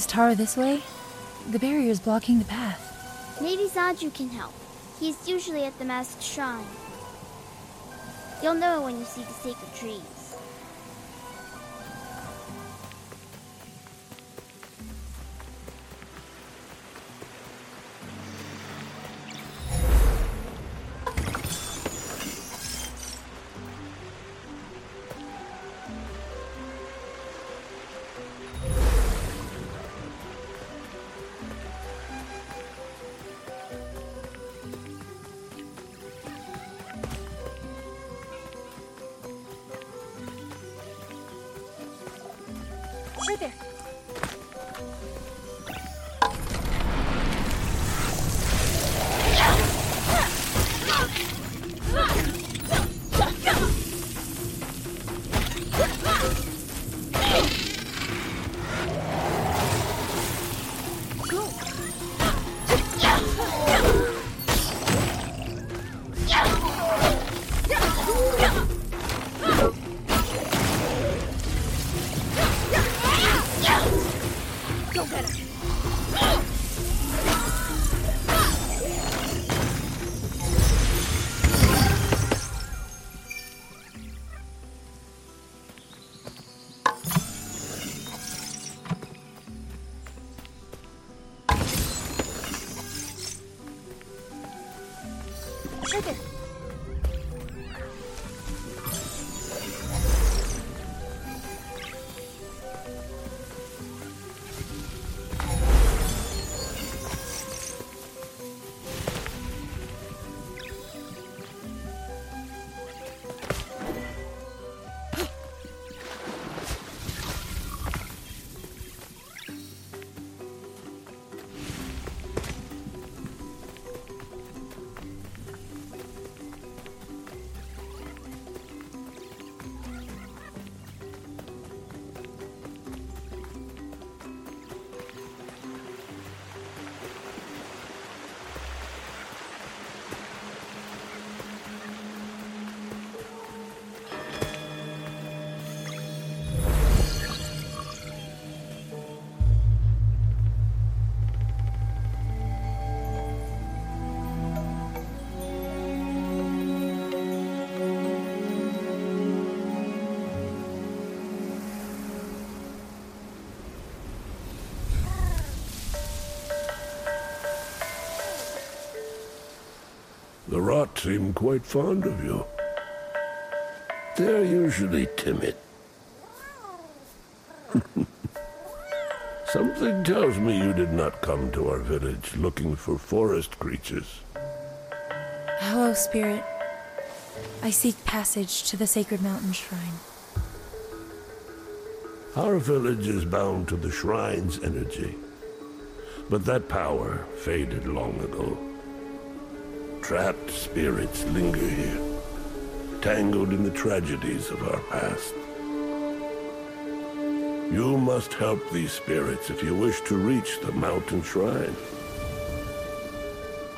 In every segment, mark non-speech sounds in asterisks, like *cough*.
Is Taro this way? The barrier is blocking the path. Maybe Zaju can help. He's usually at the masked shrine. You'll know when you see the sacred trees. Seem quite fond of you. They're usually timid. *laughs* Something tells me you did not come to our village looking for forest creatures. Hello, Spirit. I seek passage to the sacred mountain shrine. Our village is bound to the shrine's energy. But that power faded long ago. Trapped spirits linger here, tangled in the tragedies of our past. You must help these spirits if you wish to reach the mountain shrine.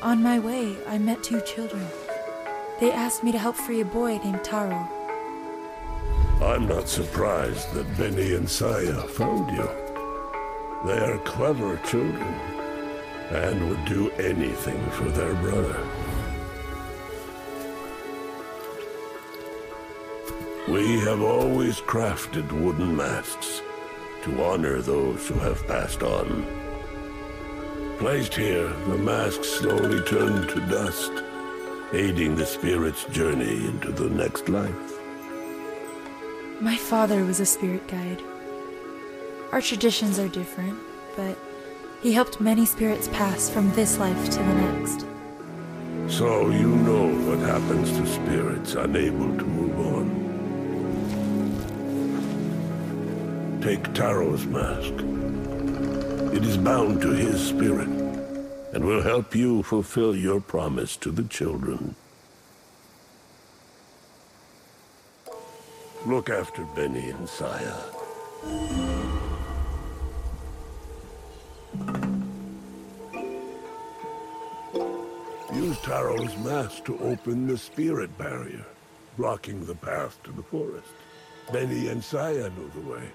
On my way, I met two children. They asked me to help free a boy named Taro. I'm not surprised that Benny and Saya found you. They are clever children and would do anything for their brother. We have always crafted wooden masks to honor those who have passed on. Placed here, the masks slowly turn to dust, aiding the spirit's journey into the next life. My father was a spirit guide. Our traditions are different, but he helped many spirits pass from this life to the next. So you know what happens to spirits unable to move on. Take Taro's mask. It is bound to his spirit, and will help you fulfill your promise to the children. Look after Benny and Saya. Use Taro's mask to open the spirit barrier, blocking the path to the forest. Benny and Saya know the way.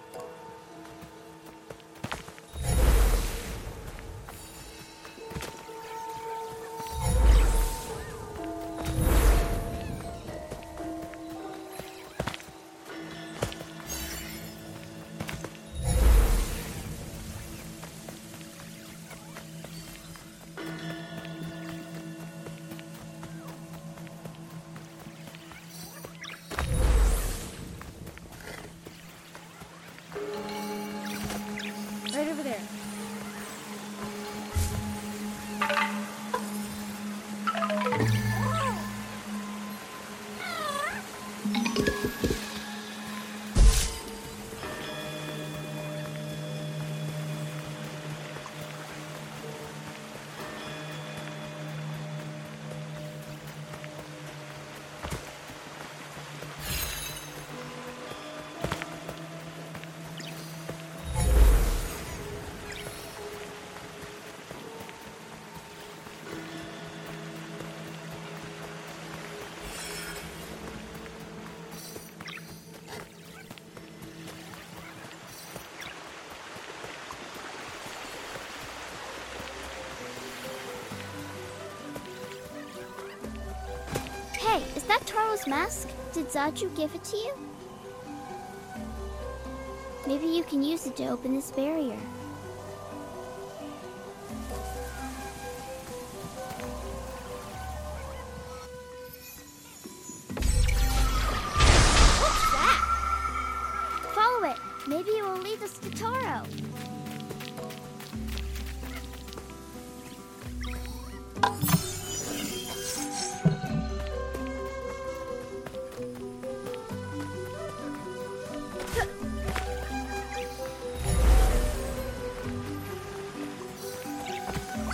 That Taro's mask? Did Zaju give it to you? Maybe you can use it to open this barrier.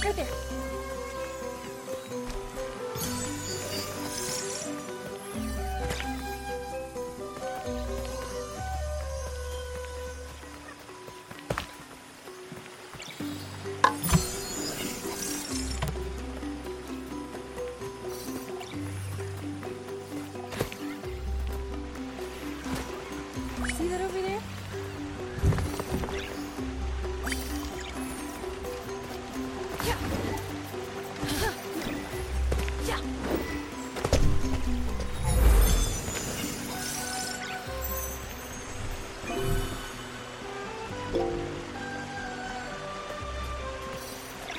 Right there.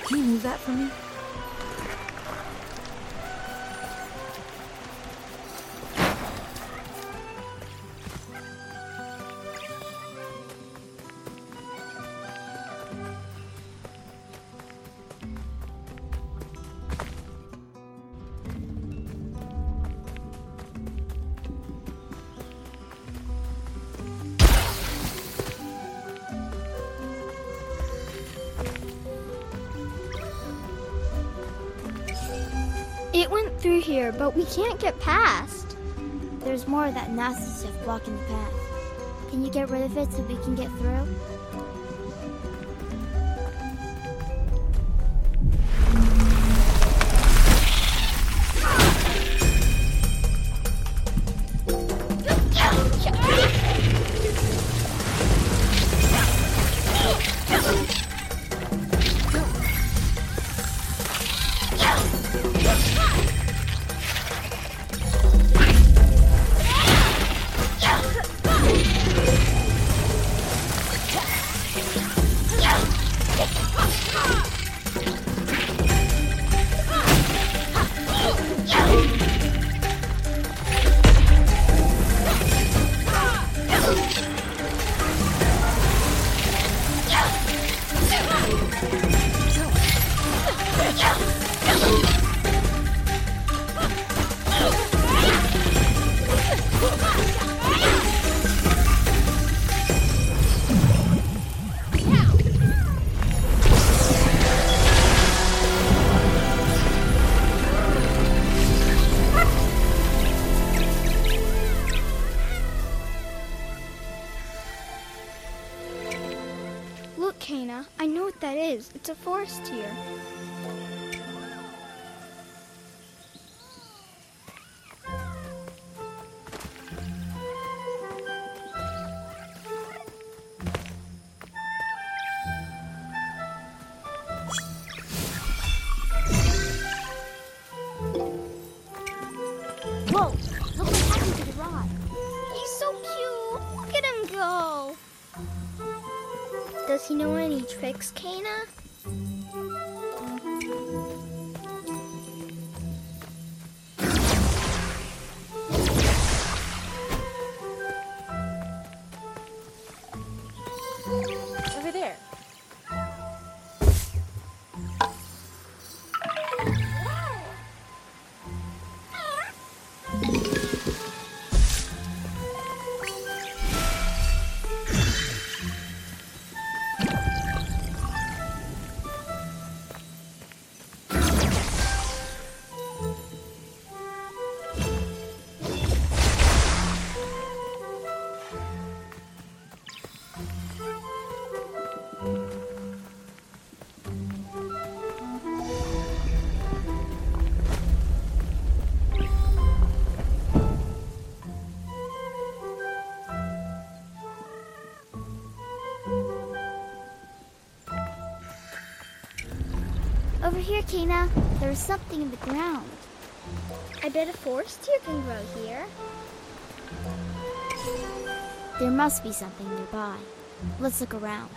Can you move that for me? We can't get past. There's more of that nasty stuff blocking the path. Can you get rid of it so we can get through? Over Kana. There is something in the ground. I bet a forest deer can grow here. There must be something nearby. Let's look around.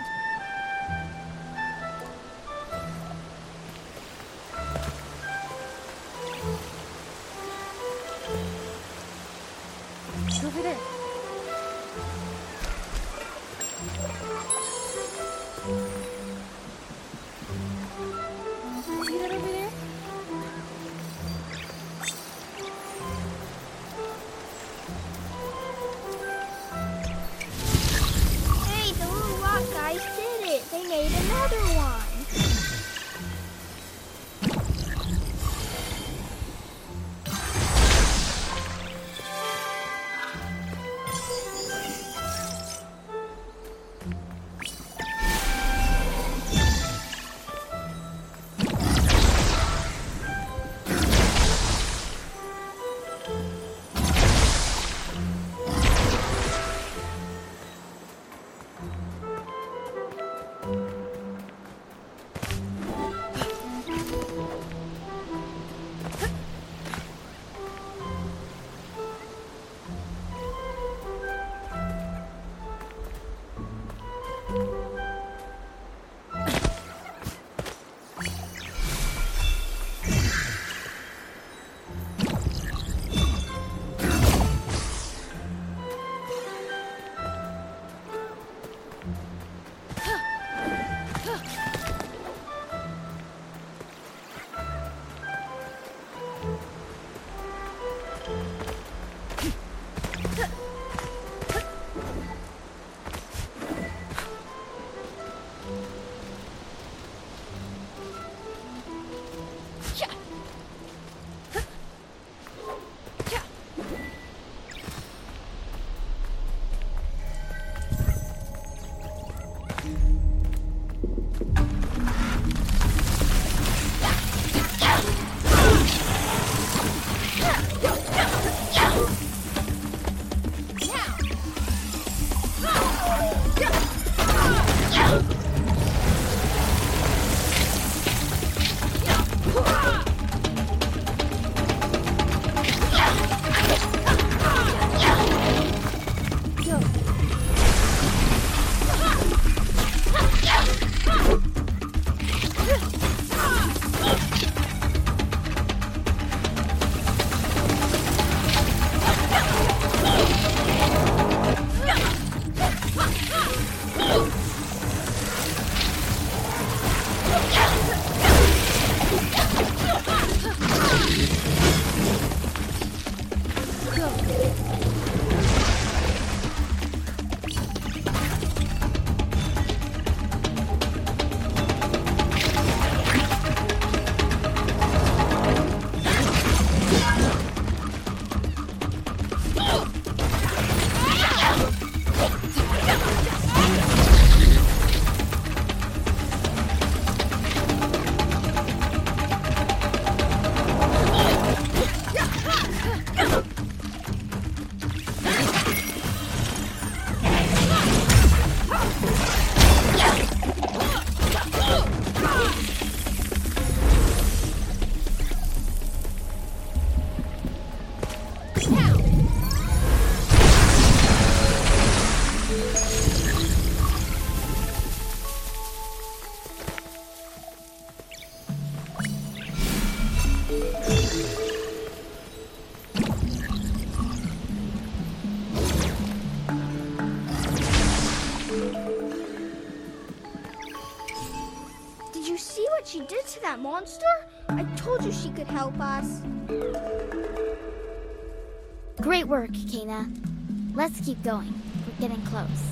Keep going. We're getting close.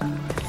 Bye.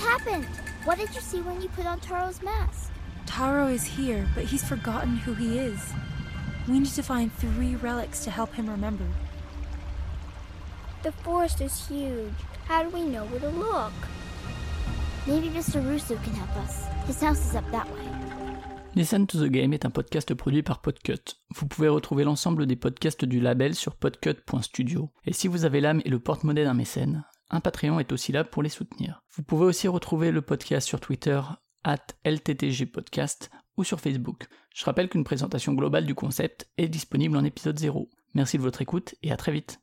Happened? What did you see when you put on Taro's mask? Taro is here, but he's forgotten who he is. We need to find three relics to help him remember. The forest is huge. How do we know where to look? Maybe Mr. Russo can help us. His house is up that way. Listen to the Game est un podcast produit par Podcut. Vous pouvez retrouver l'ensemble des podcasts du label sur podcut.studio. Et si vous avez l'âme et le porte-monnaie d'un mécène, un Patreon est aussi là pour les soutenir. Vous pouvez aussi retrouver le podcast sur Twitter, at LTTG Podcast, ou sur Facebook. Je rappelle qu'une présentation globale du concept est disponible en épisode 0. Merci de votre écoute et à très vite.